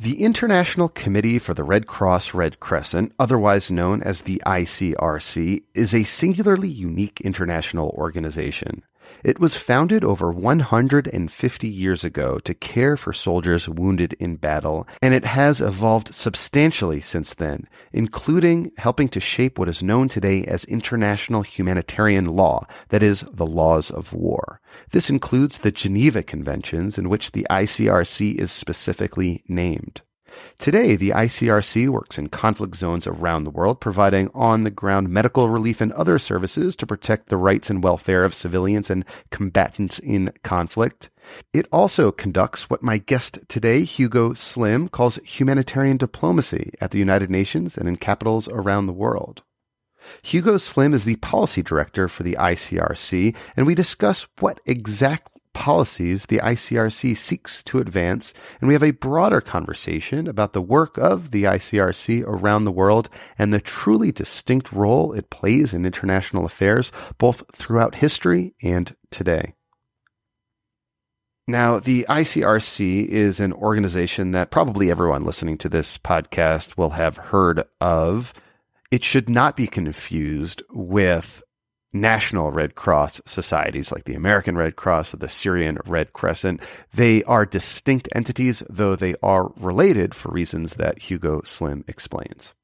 The International Committee for the Red Cross Red Crescent, otherwise known as the ICRC, is a singularly unique international organization. It was founded over 150 years ago to care for soldiers wounded in battle, and it has evolved substantially since then, including helping to shape what is known today as international humanitarian law, that is, the laws of war. This includes the Geneva Conventions, in which the ICRC is specifically named. Today, the ICRC works in conflict zones around the world, providing on the ground medical relief and other services to protect the rights and welfare of civilians and combatants in conflict. It also conducts what my guest today, Hugo Slim, calls humanitarian diplomacy at the United Nations and in capitals around the world. Hugo Slim is the policy director for the ICRC, and we discuss what exactly policies the ICRC seeks to advance, and we have a broader conversation about the work of the ICRC around the world and the truly distinct role it plays in international affairs, both throughout history and today. Now, the ICRC is an organization that probably everyone listening to this podcast will have heard of. It should not be confused with national Red Cross societies like the American Red Cross or the Syrian Red Crescent. They are distinct entities, though they are related for reasons that Hugo Slim explains.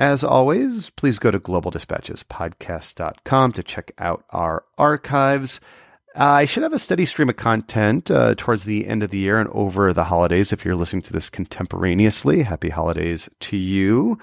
As always, please go to globaldispatchespodcast.com to check out our archives. I should have a steady stream of content uh, towards the end of the year and over the holidays if you're listening to this contemporaneously. Happy holidays to you.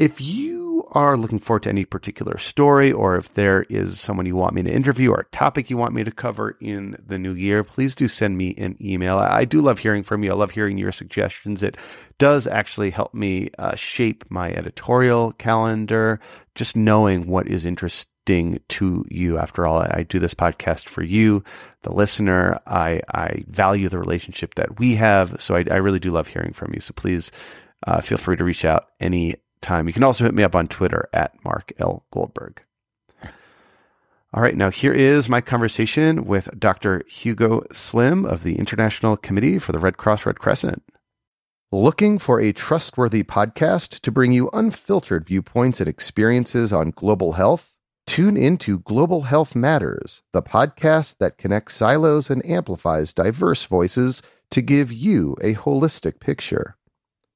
If you are looking forward to any particular story, or if there is someone you want me to interview or a topic you want me to cover in the new year, please do send me an email. I do love hearing from you. I love hearing your suggestions. It does actually help me uh, shape my editorial calendar, just knowing what is interesting to you. After all, I do this podcast for you, the listener. I, I value the relationship that we have. So I, I really do love hearing from you. So please uh, feel free to reach out any time. You can also hit me up on Twitter at Mark L. Goldberg. All right, now here is my conversation with Dr. Hugo Slim of the International Committee for the Red Cross Red Crescent. Looking for a trustworthy podcast to bring you unfiltered viewpoints and experiences on global health? Tune into Global Health Matters, the podcast that connects silos and amplifies diverse voices to give you a holistic picture.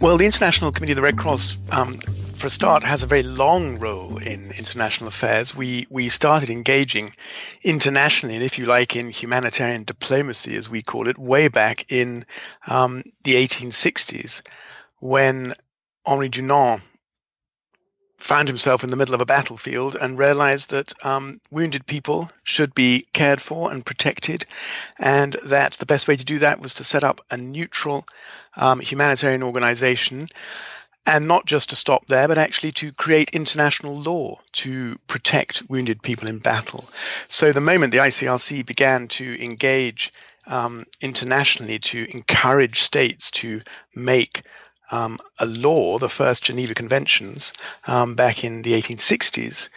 Well, the International Committee of the Red Cross, um, for a start, has a very long role in international affairs. We we started engaging internationally, and if you like, in humanitarian diplomacy, as we call it, way back in um, the 1860s, when Henri Dunant found himself in the middle of a battlefield and realized that um, wounded people should be cared for and protected, and that the best way to do that was to set up a neutral um, humanitarian organization. And not just to stop there, but actually to create international law to protect wounded people in battle. So the moment the ICRC began to engage um, internationally to encourage states to make um, a law, the first Geneva Conventions, um, back in the 1860s,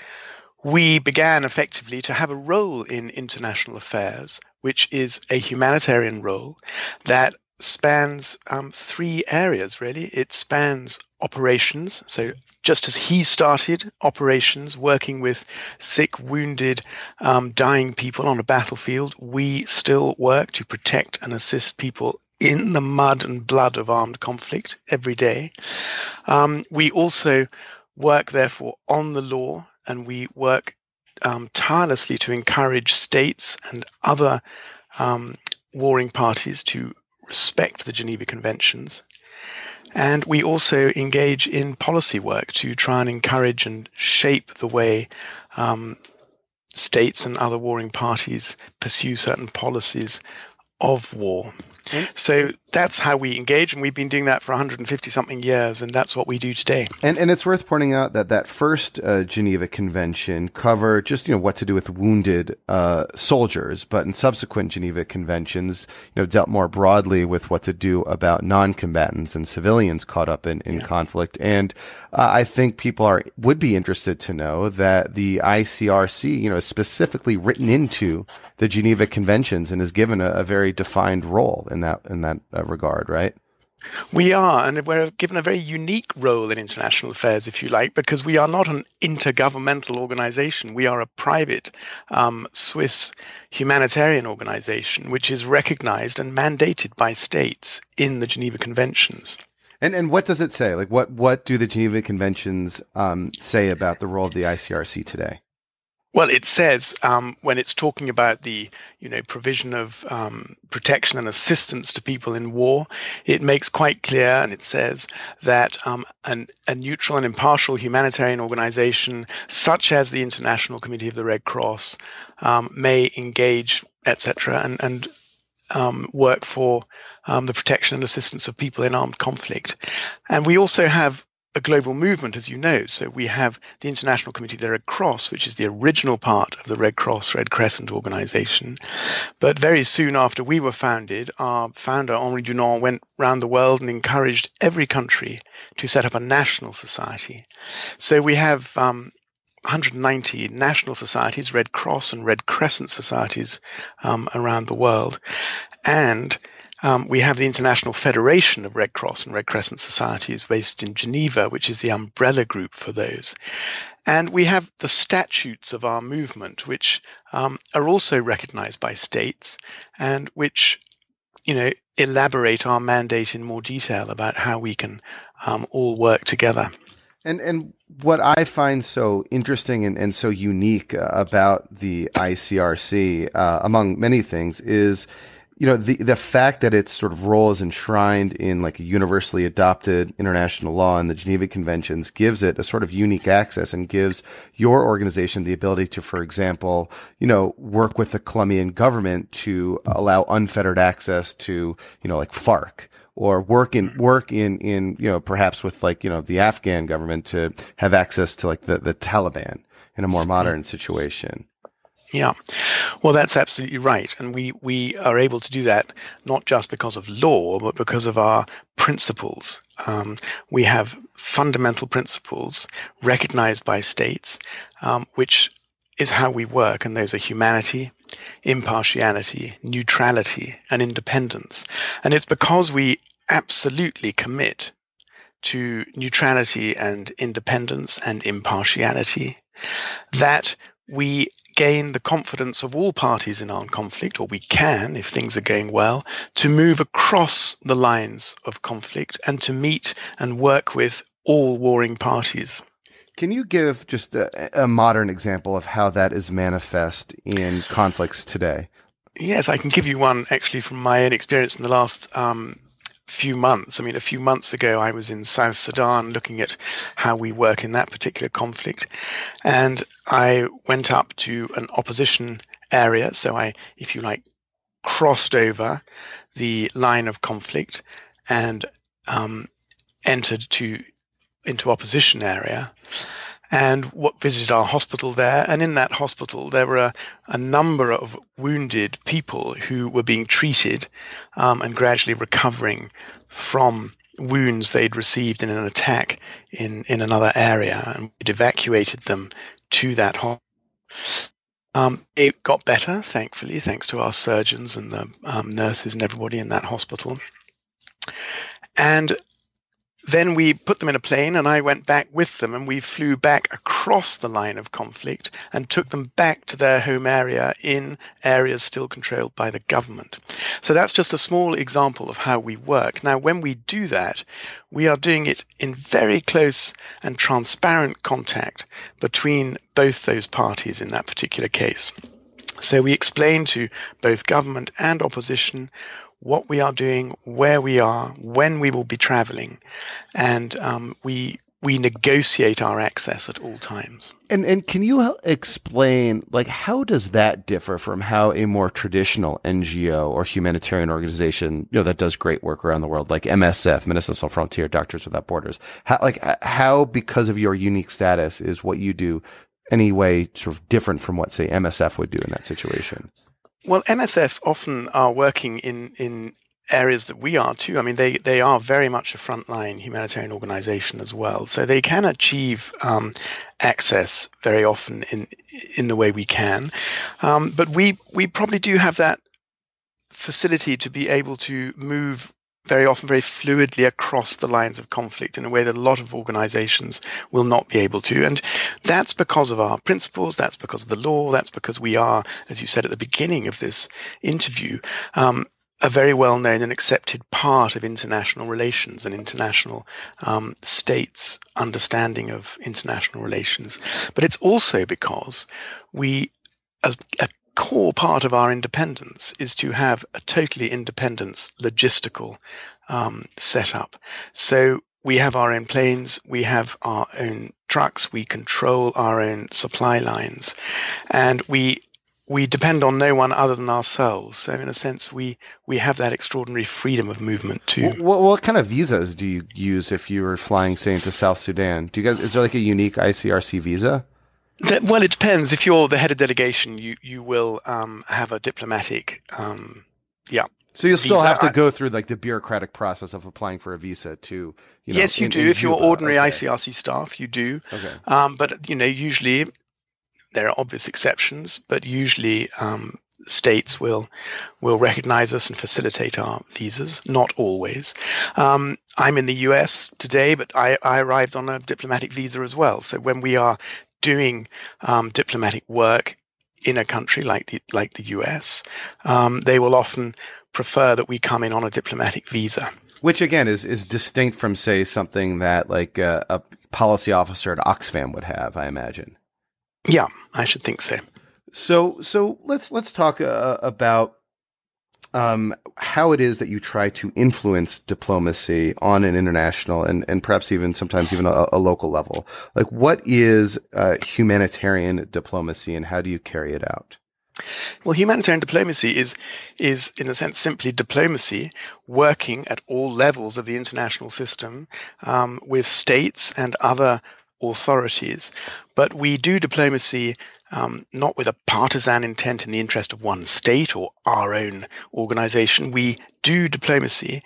we began effectively to have a role in international affairs, which is a humanitarian role that spans um, three areas, really. It spans operations, so just as he started operations working with sick, wounded, um, dying people on a battlefield, we still work to protect and assist people in the mud and blood of armed conflict every day. Um, we also work, therefore, on the law and we work um, tirelessly to encourage states and other um, warring parties to respect the Geneva Conventions. And we also engage in policy work to try and encourage and shape the way um, states and other warring parties pursue certain policies of war. So that's how we engage, and we've been doing that for 150 something years, and that's what we do today. And and it's worth pointing out that that first uh, Geneva Convention covered just you know what to do with wounded uh, soldiers, but in subsequent Geneva Conventions, you know, dealt more broadly with what to do about non-combatants and civilians caught up in, in yeah. conflict. And uh, I think people are would be interested to know that the ICRC, you know, is specifically written into the Geneva Conventions and is given a, a very defined role in that in that uh, regard, right? We are, and we're given a very unique role in international affairs, if you like, because we are not an intergovernmental organization. We are a private um, Swiss humanitarian organization, which is recognized and mandated by states in the Geneva Conventions. And and what does it say? Like what what do the Geneva Conventions um, say about the role of the ICRC today? Well, it says um, when it's talking about the you know provision of um, protection and assistance to people in war, it makes quite clear, and it says that um, an, a neutral and impartial humanitarian organization such as the International Committee of the Red Cross um, may engage, etc., and and um, work for um, the protection and assistance of people in armed conflict. And we also have a global movement, as you know. So we have the International Committee of the Red Cross, which is the original part of the Red Cross Red Crescent organization. But very soon after we were founded, our founder, Henri Dunant, went around the world and encouraged every country to set up a national society. So we have um, 190 national societies, Red Cross and Red Crescent societies um, around the world. And um, we have the International Federation of Red Cross and Red Crescent Societies based in Geneva, which is the umbrella group for those. And we have the statutes of our movement, which um, are also recognized by states and which, you know, elaborate our mandate in more detail about how we can um, all work together. And and what I find so interesting and, and so unique uh, about the ICRC, uh, among many things, is you know the the fact that its sort of role is enshrined in like a universally adopted international law and the Geneva Conventions gives it a sort of unique access and gives your organization the ability to, for example, you know, work with the Colombian government to allow unfettered access to you know like FARC or work in work in in you know perhaps with like you know the Afghan government to have access to like the the Taliban in a more modern situation. Yeah, well, that's absolutely right, and we we are able to do that not just because of law, but because of our principles. Um, we have fundamental principles recognized by states, um, which is how we work, and those are humanity, impartiality, neutrality, and independence. And it's because we absolutely commit to neutrality and independence and impartiality that we gain the confidence of all parties in armed conflict, or we can, if things are going well, to move across the lines of conflict and to meet and work with all warring parties. Can you give just a, a modern example of how that is manifest in conflicts today? Yes, I can give you one actually from my own experience in the last um, few months. I mean, a few months ago, I was in South Sudan looking at how we work in that particular conflict. And I went up to an opposition area. So I, if you like, crossed over the line of conflict and um, entered to into opposition area and what visited our hospital there. And in that hospital, there were a, a number of wounded people who were being treated um, and gradually recovering from wounds they'd received in an attack in, in another area. And we'd evacuated them to that hospital. Um, it got better, thankfully, thanks to our surgeons and the um, nurses and everybody in that hospital. And then we put them in a plane and I went back with them and we flew back across the line of conflict and took them back to their home area in areas still controlled by the government. So that's just a small example of how we work. Now, when we do that, we are doing it in very close and transparent contact between both those parties in that particular case. So we explain to both government and opposition what we are doing, where we are, when we will be traveling, and um, we we negotiate our access at all times. And and can you explain like how does that differ from how a more traditional NGO or humanitarian organization, you know, that does great work around the world like MSF, Médecins Sans Frontières, Doctors Without Borders, how like how because of your unique status is what you do any way sort of different from what say MSF would do in that situation? Well, MSF often are working in in areas that we are too. I mean, they, they are very much a frontline humanitarian organization as well. So they can achieve um, access very often in in the way we can. Um, but we we probably do have that facility to be able to move very often very fluidly across the lines of conflict in a way that a lot of organizations will not be able to. And that's because of our principles, that's because of the law, that's because we are, as you said at the beginning of this interview, um, a very well known and accepted part of international relations and international um, states' understanding of international relations. But it's also because we, as a core part of our independence, is to have a totally independent logistical um, setup. So we have our own planes, we have our own trucks, we control our own supply lines, and we we depend on no one other than ourselves. So in a sense, we we have that extraordinary freedom of movement too. What, what kind of visas do you use if you were flying, say, into South Sudan? Do you guys is there like a unique ICRC visa? Well, it depends. If you're the head of delegation, you you will um, have a diplomatic, um, yeah. So you'll still visa. have to go through like the bureaucratic process of applying for a visa to. You know, yes, you in, do. In if you're ordinary okay. ICRC staff, you do. Okay. Um, but you know, usually there are obvious exceptions, but usually um, states will will recognize us and facilitate our visas. Not always. Um, I'm in the U.S. today, but I, I, arrived on a diplomatic visa as well. So when we are doing um, diplomatic work in a country like the like the U.S., um, they will often prefer that we come in on a diplomatic visa. Which again is is distinct from say something that like a, a policy officer at Oxfam would have, I imagine. Yeah, I should think so. So, so let's let's talk uh, about um, how it is that you try to influence diplomacy on an international and, and perhaps even sometimes even a, a local level. Like, what is uh, humanitarian diplomacy, and how do you carry it out? Well, humanitarian diplomacy is is in a sense simply diplomacy working at all levels of the international system um, with states and other authorities. But we do diplomacy um, not with a partisan intent in the interest of one state or our own organization. We do diplomacy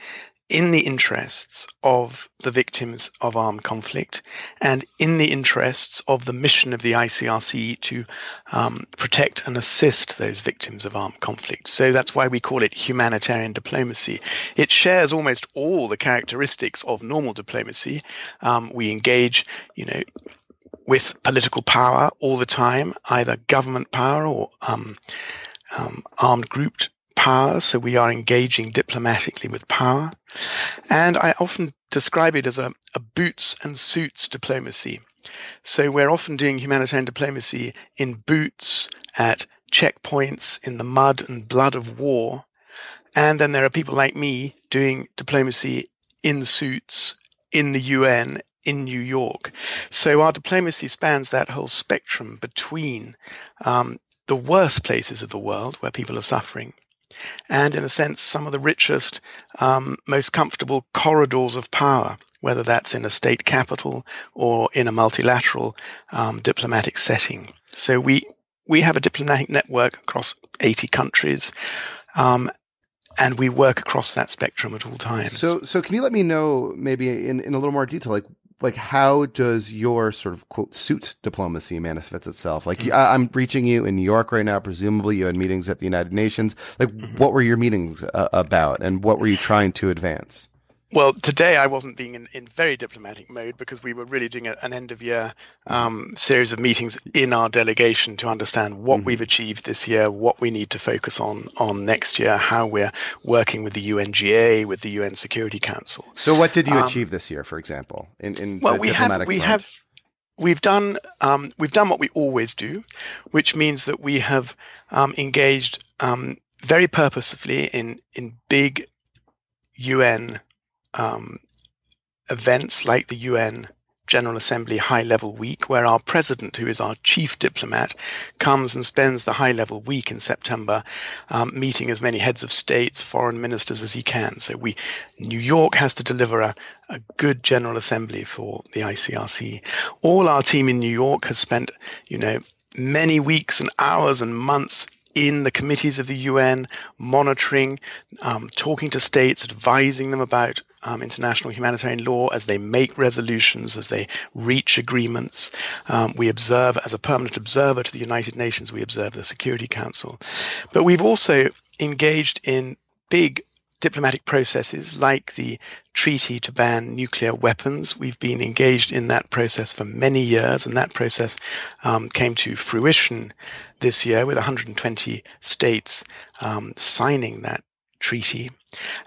in the interests of the victims of armed conflict and in the interests of the mission of the ICRC to um, protect and assist those victims of armed conflict. So that's why we call it humanitarian diplomacy. It shares almost all the characteristics of normal diplomacy. Um, we engage, you know, with political power all the time, either government power or um, um, armed grouped power. So we are engaging diplomatically with power. And I often describe it as a, a boots and suits diplomacy. So we're often doing humanitarian diplomacy in boots at checkpoints in the mud and blood of war. And then there are people like me doing diplomacy in suits in the UN in New York. So our diplomacy spans that whole spectrum between um, the worst places of the world where people are suffering and, in a sense, some of the richest, um, most comfortable corridors of power, whether that's in a state capital or in a multilateral um, diplomatic setting. So we we have a diplomatic network across 80 countries. Um, and we work across that spectrum at all times. So, so can you let me know maybe in, in a little more detail, like like how does your sort of quote suit diplomacy manifest itself? Like mm-hmm. I, am reaching you in New York right now. Presumably, you had meetings at the United Nations. Like, mm-hmm. what were your meetings uh, about, and what were you trying to advance? Well, today I wasn't being in, in very diplomatic mode because we were really doing a, an end of year um, series of meetings in our delegation to understand what mm-hmm. we've achieved this year, what we need to focus on on next year, how we're working with the UNGA, with the UN Security Council. So, what did you um, achieve this year, for example, in, in well, we have we front? have we've done um, we've done what we always do, which means that we have um, engaged um, very purposefully in in big UN um, events like the UN General Assembly High Level Week, where our president, who is our chief diplomat, comes and spends the High Level Week in September, um, meeting as many heads of states, foreign ministers as he can. So we, New York has to deliver a, a good General Assembly for the ICRC. All our team in New York has spent, you know, many weeks and hours and months in the committees of the UN, monitoring, um, talking to states, advising them about um, international humanitarian law as they make resolutions, as they reach agreements. Um, we observe, as a permanent observer to the United Nations, we observe the Security Council. But we've also engaged in big diplomatic processes like the treaty to ban nuclear weapons. We've been engaged in that process for many years, and that process um, came to fruition this year with 120 states um, signing that treaty.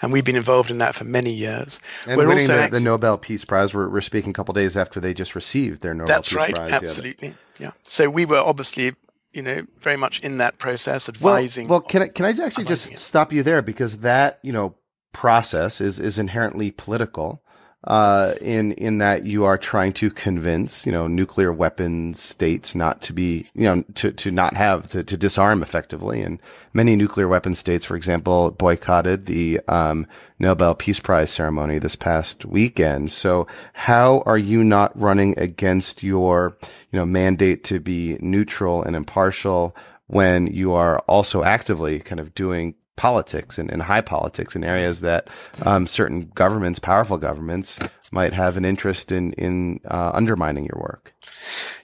And we've been involved in that for many years. And we're winning the, the, Nobel Peace Prize. We're, we're, speaking a couple days after they just received their Nobel That's Peace right, Prize. That's right, absolutely. Yeah. yeah. So we were obviously you know, very much in that process, advising. Well, well can I can I actually just it. stop you there because that you know process is is inherently political, uh, in in that you are trying to convince you know nuclear weapon states not to be you know to to not have to, to disarm effectively, and many nuclear weapon states, for example, boycotted the um, Nobel Peace Prize ceremony this past weekend. So how are you not running against your you know mandate to be neutral and impartial? when you are also actively kind of doing politics and, and high politics in areas that um, certain governments, powerful governments, might have an interest in in uh, undermining your work?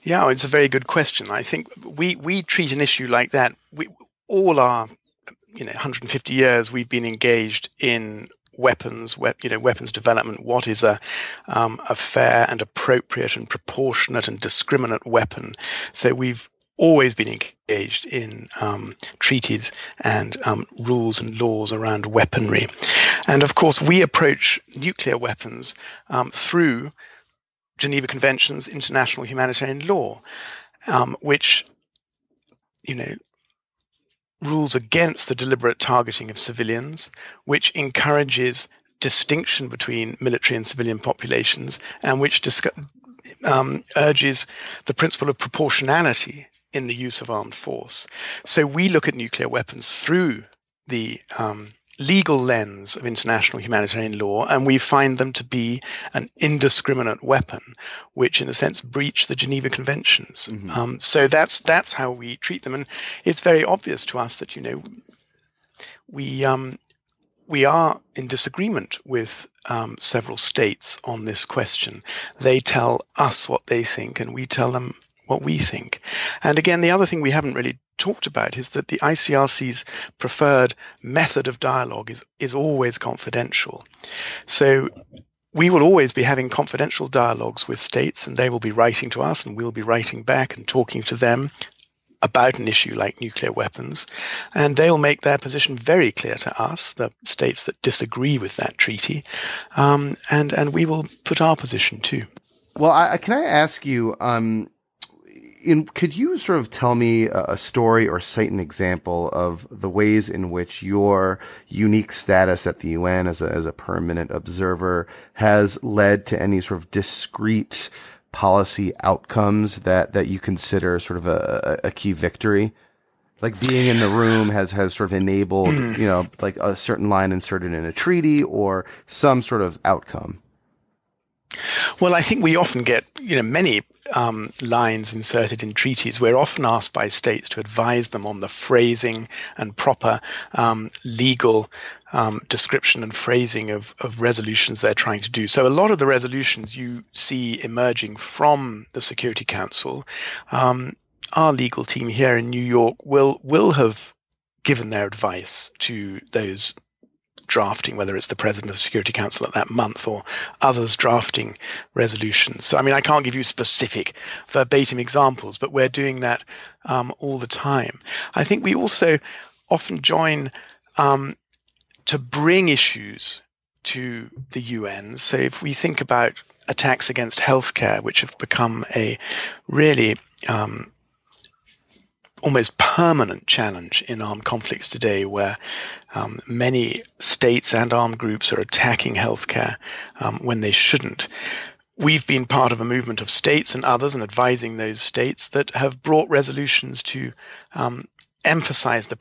Yeah, it's a very good question. I think we we treat an issue like that. We all our you know 150 years we've been engaged in weapons, we, you know, weapons development. What is a um, a fair and appropriate and proportionate and discriminate weapon? So we've always been engaged in um, treaties and um, rules and laws around weaponry. And of course, we approach nuclear weapons um, through Geneva Conventions, international humanitarian law, um, which, you know, rules against the deliberate targeting of civilians, which encourages distinction between military and civilian populations, and which um, urges the principle of proportionality in the use of armed force. So we look at nuclear weapons through the um, legal lens of international humanitarian law, and we find them to be an indiscriminate weapon, which, in a sense, breach the Geneva Conventions. Mm-hmm. Um, so that's that's how we treat them, and it's very obvious to us that you know we um, we are in disagreement with um, several states on this question. They tell us what they think, and we tell them what we think. And again, the other thing we haven't really talked about is that the ICRC's preferred method of dialogue is, is always confidential. So we will always be having confidential dialogues with states and they will be writing to us and we'll be writing back and talking to them about an issue like nuclear weapons. And they'll make their position very clear to us, the states that disagree with that treaty. Um, and, and we will put our position too. Well, I, can I ask you, um, in, could you sort of tell me a story or cite an example of the ways in which your unique status at the UN as a, as a permanent observer has led to any sort of discrete policy outcomes that, that you consider sort of a, a key victory? Like being in the room has, has sort of enabled, hmm. you know, like a certain line inserted in a treaty or some sort of outcome. Well, I think we often get, you know, many um, lines inserted in treaties. We're often asked by states to advise them on the phrasing and proper um, legal um, description and phrasing of, of resolutions they're trying to do. So a lot of the resolutions you see emerging from the Security Council, um, our legal team here in New York will will have given their advice to those drafting, whether it's the president of the Security Council at that month or others drafting resolutions. So, I mean, I can't give you specific verbatim examples, but we're doing that um, all the time. I think we also often join um, to bring issues to the UN. So, if we think about attacks against healthcare, which have become a really um, almost permanent challenge in armed conflicts today, where um, many states and armed groups are attacking healthcare um, when they shouldn't. We've been part of a movement of states and others and advising those states that have brought resolutions to um, emphasize the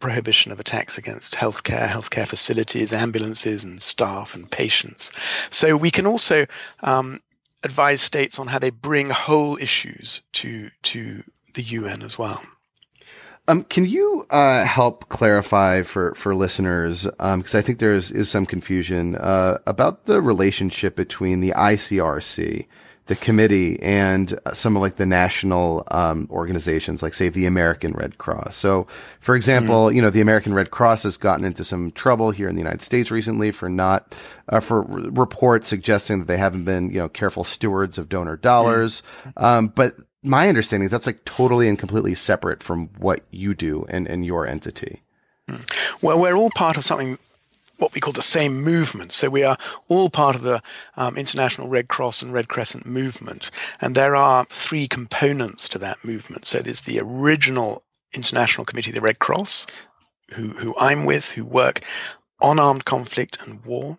prohibition of attacks against healthcare, healthcare facilities, ambulances, and staff and patients. So we can also um, advise states on how they bring whole issues to to the UN as well. Um, can you uh, help clarify for for listeners because um, I think there is, is some confusion uh, about the relationship between the ICRC, the committee, and some of like the national um, organizations, like say the American Red Cross. So, for example, mm-hmm. you know the American Red Cross has gotten into some trouble here in the United States recently for not uh, for r- reports suggesting that they haven't been you know careful stewards of donor dollars, mm-hmm. but my understanding is that's like totally and completely separate from what you do and, and your entity. Hmm. Well, we're all part of something what we call the same movement. So we are all part of the um, International Red Cross and Red Crescent movement. And there are three components to that movement. So there's the original International Committee of the Red Cross, who, who I'm with, who work on armed conflict and war.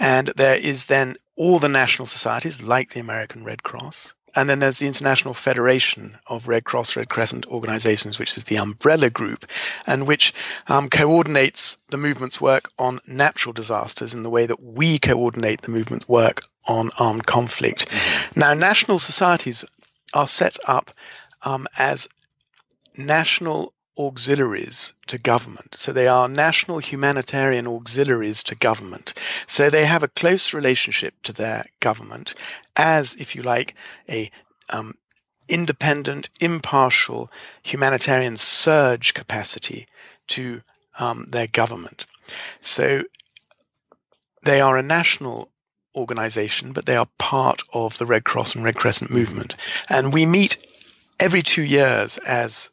And there is then all the national societies, like the American Red Cross. And then there's the International Federation of Red Cross, Red Crescent organizations, which is the umbrella group, and which um, coordinates the movement's work on natural disasters in the way that we coordinate the movement's work on armed conflict. Mm-hmm. Now, national societies are set up um, as national auxiliaries to government. So they are national humanitarian auxiliaries to government. So they have a close relationship to their government as, if you like, a um, independent, impartial humanitarian surge capacity to um, their government. So they are a national organization, but they are part of the Red Cross and Red Crescent movement. And we meet every two years as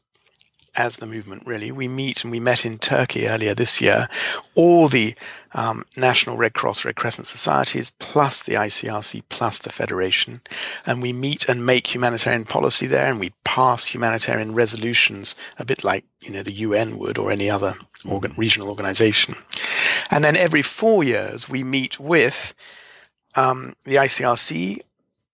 as the movement, really. We meet and we met in Turkey earlier this year, all the um, National Red Cross, Red Crescent societies, plus the ICRC, plus the Federation. And we meet and make humanitarian policy there, and we pass humanitarian resolutions, a bit like you know the UN would or any other organ, regional organization. And then every four years, we meet with um, the ICRC,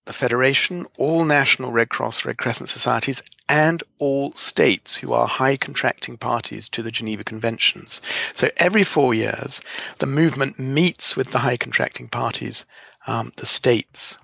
the Federation, all national Red Cross, Red Crescent societies, and all states who are high contracting parties to the Geneva Conventions. So every four years, the movement meets with the high contracting parties, um, the states.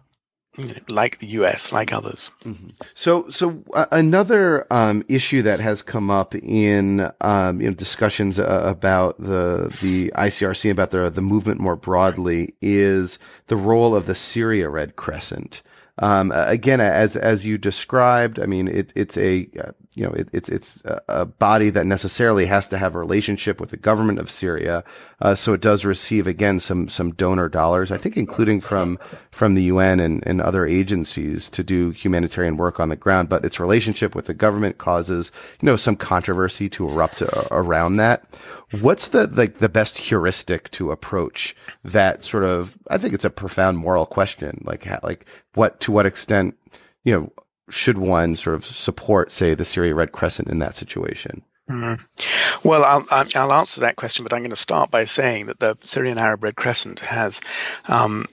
Like the U.S., like others. Mm-hmm. So, so uh, another um, issue that has come up in um, you know, discussions uh, about the the ICRC about the the movement more broadly is the role of the Syria Red Crescent. Um, again, as as you described, I mean, it, it's a uh, you know it, it's it's a body that necessarily has to have a relationship with the government of Syria, uh, so it does receive again some some donor dollars, I think, including from from the UN and, and other agencies to do humanitarian work on the ground. But its relationship with the government causes you know some controversy to erupt uh, around that. What's the like the best heuristic to approach that sort of? I think it's a profound moral question. Like like what to what extent you know should one sort of support, say, the Syria Red Crescent in that situation? Mm-hmm. Well, I'll, I'll answer that question, but I'm going to start by saying that the Syrian Arab Red Crescent has um,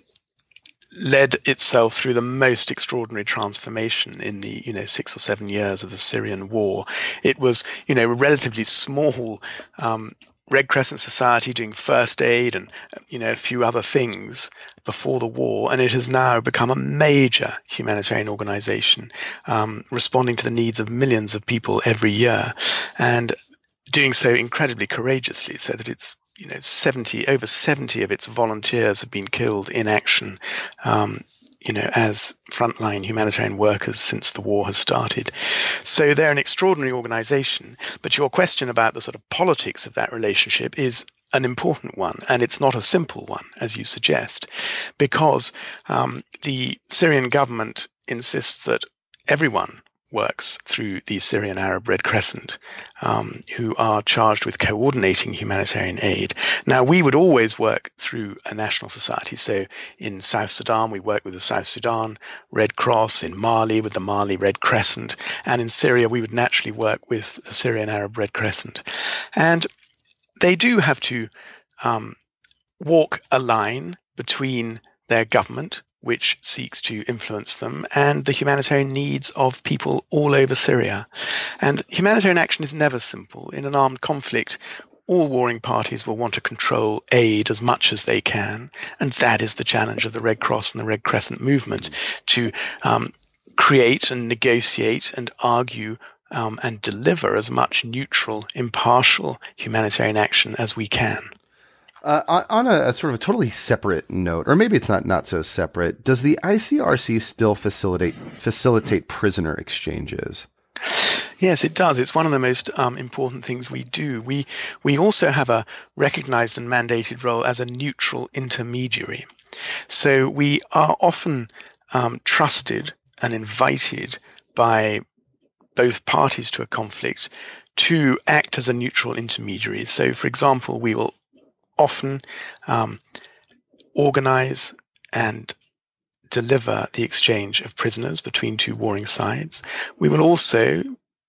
led itself through the most extraordinary transformation in the you know six or seven years of the Syrian war. It was you know a relatively small um, Red Crescent Society doing first aid and you know a few other things before the war, and it has now become a major humanitarian organization, um, responding to the needs of millions of people every year, and doing so incredibly courageously, so that it's you know 70 over 70 of its volunteers have been killed in action um, you know, as frontline humanitarian workers since the war has started. So they're an extraordinary organization. But your question about the sort of politics of that relationship is an important one, and it's not a simple one, as you suggest, because um, the Syrian government insists that everyone works through the Syrian Arab Red Crescent, um, who are charged with coordinating humanitarian aid. Now, we would always work through a national society. So in South Sudan, we work with the South Sudan Red Cross, in Mali with the Mali Red Crescent, and in Syria, we would naturally work with the Syrian Arab Red Crescent. And they do have to um, walk a line between their government, which seeks to influence them, and the humanitarian needs of people all over Syria. And humanitarian action is never simple. In an armed conflict, all warring parties will want to control aid as much as they can. And that is the challenge of the Red Cross and the Red Crescent movement to um, create and negotiate and argue um, and deliver as much neutral, impartial humanitarian action as we can. Uh, on a, a, sort of a totally separate note, or maybe it's not not so separate, does the ICRC still facilitate facilitate prisoner exchanges? Yes, it does. It's one of the most um, important things we do. We we also have a recognized and mandated role as a neutral intermediary. So we are often um, trusted and invited by both parties to a conflict to act as a neutral intermediary. So, for example, we will often um, organize and deliver the exchange of prisoners between two warring sides. We will also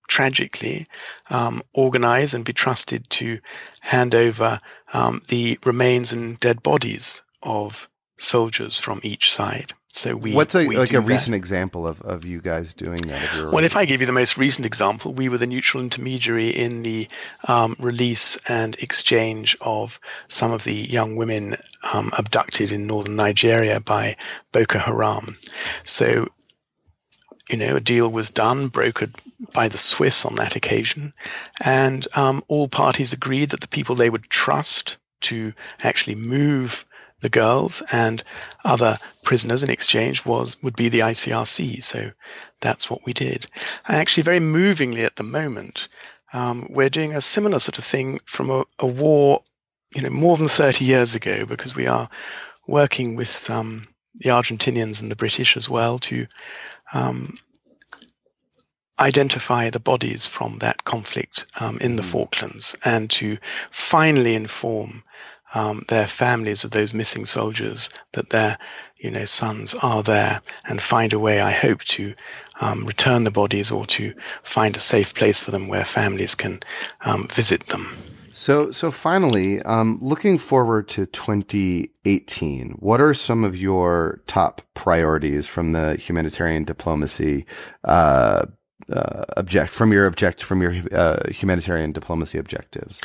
tragically um, organize and be trusted to hand over um, the remains and dead bodies of soldiers from each side. So we what's a we like a that. recent example of, of you guys doing that? well, if I give you the most recent example, we were the neutral intermediary in the um, release and exchange of some of the young women um, abducted in northern Nigeria by Boko Haram. So, you know, a deal was done, brokered by the Swiss on that occasion, and um, all parties agreed that the people they would trust to actually move the girls and other prisoners in exchange was would be the ICRC. So that's what we did. Actually, very movingly at the moment, um, we're doing a similar sort of thing from a, a, war, you know, more than 30 years ago, because we are working with um, the Argentinians and the British as well to um, identify the bodies from that conflict um, in the hmm. Falklands and to finally inform um, their families of those missing soldiers that their you know sons are there and find a way I hope to um, return the bodies or to find a safe place for them where families can um, visit them. So, so finally, um, looking forward to 2018, what are some of your top priorities from the humanitarian diplomacy uh, uh, object from your object from your uh, humanitarian diplomacy objectives?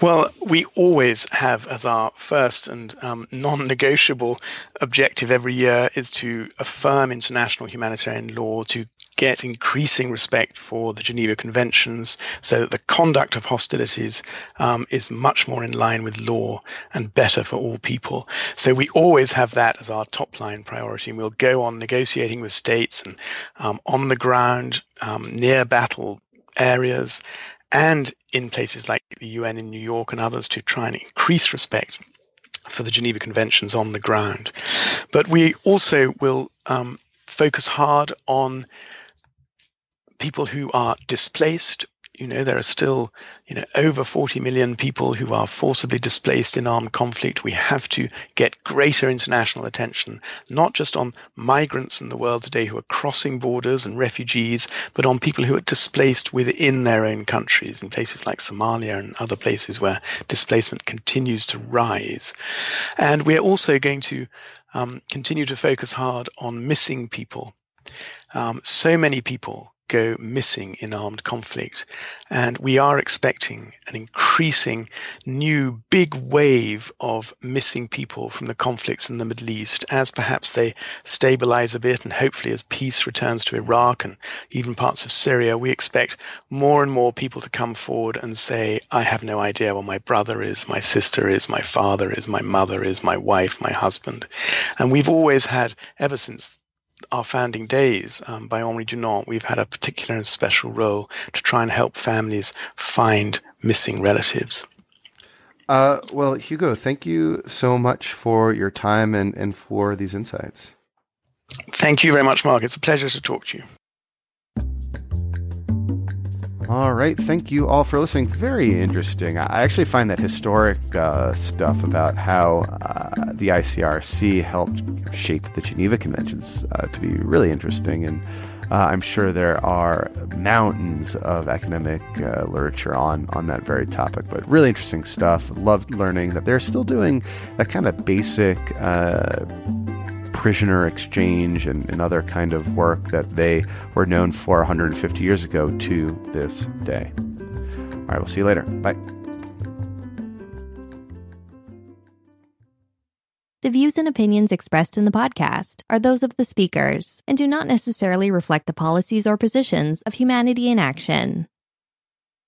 Well, we always have as our first and um, non-negotiable objective every year is to affirm international humanitarian law to get increasing respect for the Geneva Conventions so that the conduct of hostilities um, is much more in line with law and better for all people. So we always have that as our top line priority, and we'll go on negotiating with states and um, on the ground um, near battle areas and in places like the UN in New York and others to try and increase respect for the Geneva Conventions on the ground. But we also will um, focus hard on people who are displaced. You know, there are still, you know, over 40 million people who are forcibly displaced in armed conflict. We have to get greater international attention, not just on migrants in the world today who are crossing borders and refugees, but on people who are displaced within their own countries in places like Somalia and other places where displacement continues to rise. And we're also going to um, continue to focus hard on missing people. Um, so many people go missing in armed conflict. And we are expecting an increasing new big wave of missing people from the conflicts in the Middle East as perhaps they stabilize a bit and hopefully as peace returns to Iraq and even parts of Syria, we expect more and more people to come forward and say, I have no idea where my brother is, my sister is, my father is, my mother is, my wife, my husband. And we've always had, ever since our founding days um, by Henri Dunant, we've had a particular and special role to try and help families find missing relatives. Uh, well, Hugo, thank you so much for your time and, and for these insights. Thank you very much, Mark. It's a pleasure to talk to you. All right. Thank you all for listening. Very interesting. I actually find that historic uh, stuff about how uh, the ICRC helped shape the Geneva Conventions uh, to be really interesting. And uh, I'm sure there are mountains of academic uh, literature on, on that very topic, but really interesting stuff. Loved learning that they're still doing that kind of basic uh, prisoner exchange and, and other kind of work that they were known for 150 years ago to this day. All right, we'll see you later. Bye. The views and opinions expressed in the podcast are those of the speakers and do not necessarily reflect the policies or positions of Humanity in Action.